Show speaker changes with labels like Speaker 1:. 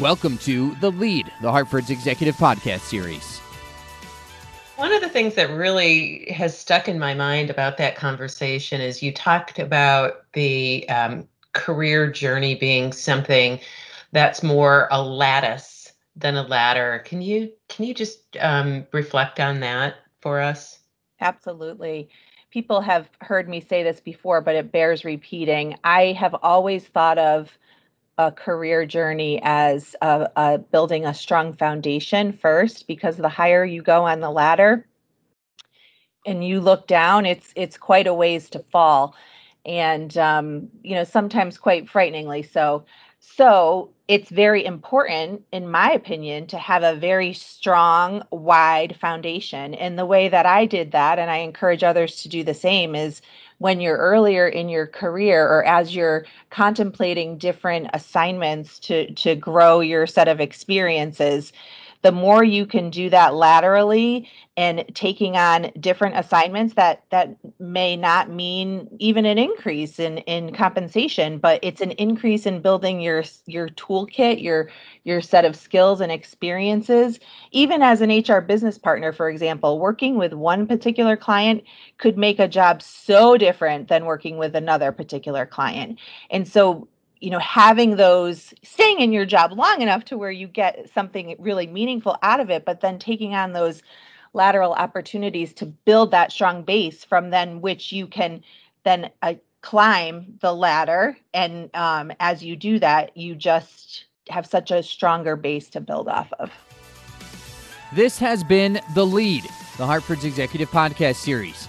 Speaker 1: Welcome to The Lead, the Hartford's executive podcast series.
Speaker 2: One of the things that really has stuck in my mind about that conversation is you talked about the um, career journey being something that's more a lattice than a ladder. Can you can you just um, reflect on that for us?
Speaker 3: Absolutely. People have heard me say this before, but it bears repeating. I have always thought of a career journey as a, a building a strong foundation first because the higher you go on the ladder and you look down it's it's quite a ways to fall. And um, you know sometimes quite frighteningly so so it's very important in my opinion to have a very strong wide foundation. And the way that i did that and i encourage others to do the same is when you're earlier in your career or as you're contemplating different assignments to to grow your set of experiences the more you can do that laterally and taking on different assignments that that may not mean even an increase in in compensation but it's an increase in building your your toolkit your your set of skills and experiences. Even as an HR business partner for example working with one particular client could make a job so different than working with another particular client. And so you know having those staying in your job long enough to where you get something really meaningful out of it but then taking on those lateral opportunities to build that strong base from then which you can then uh, climb the ladder and um, as you do that you just have such a stronger base to build off of.
Speaker 1: This has been the lead the hartford's executive podcast series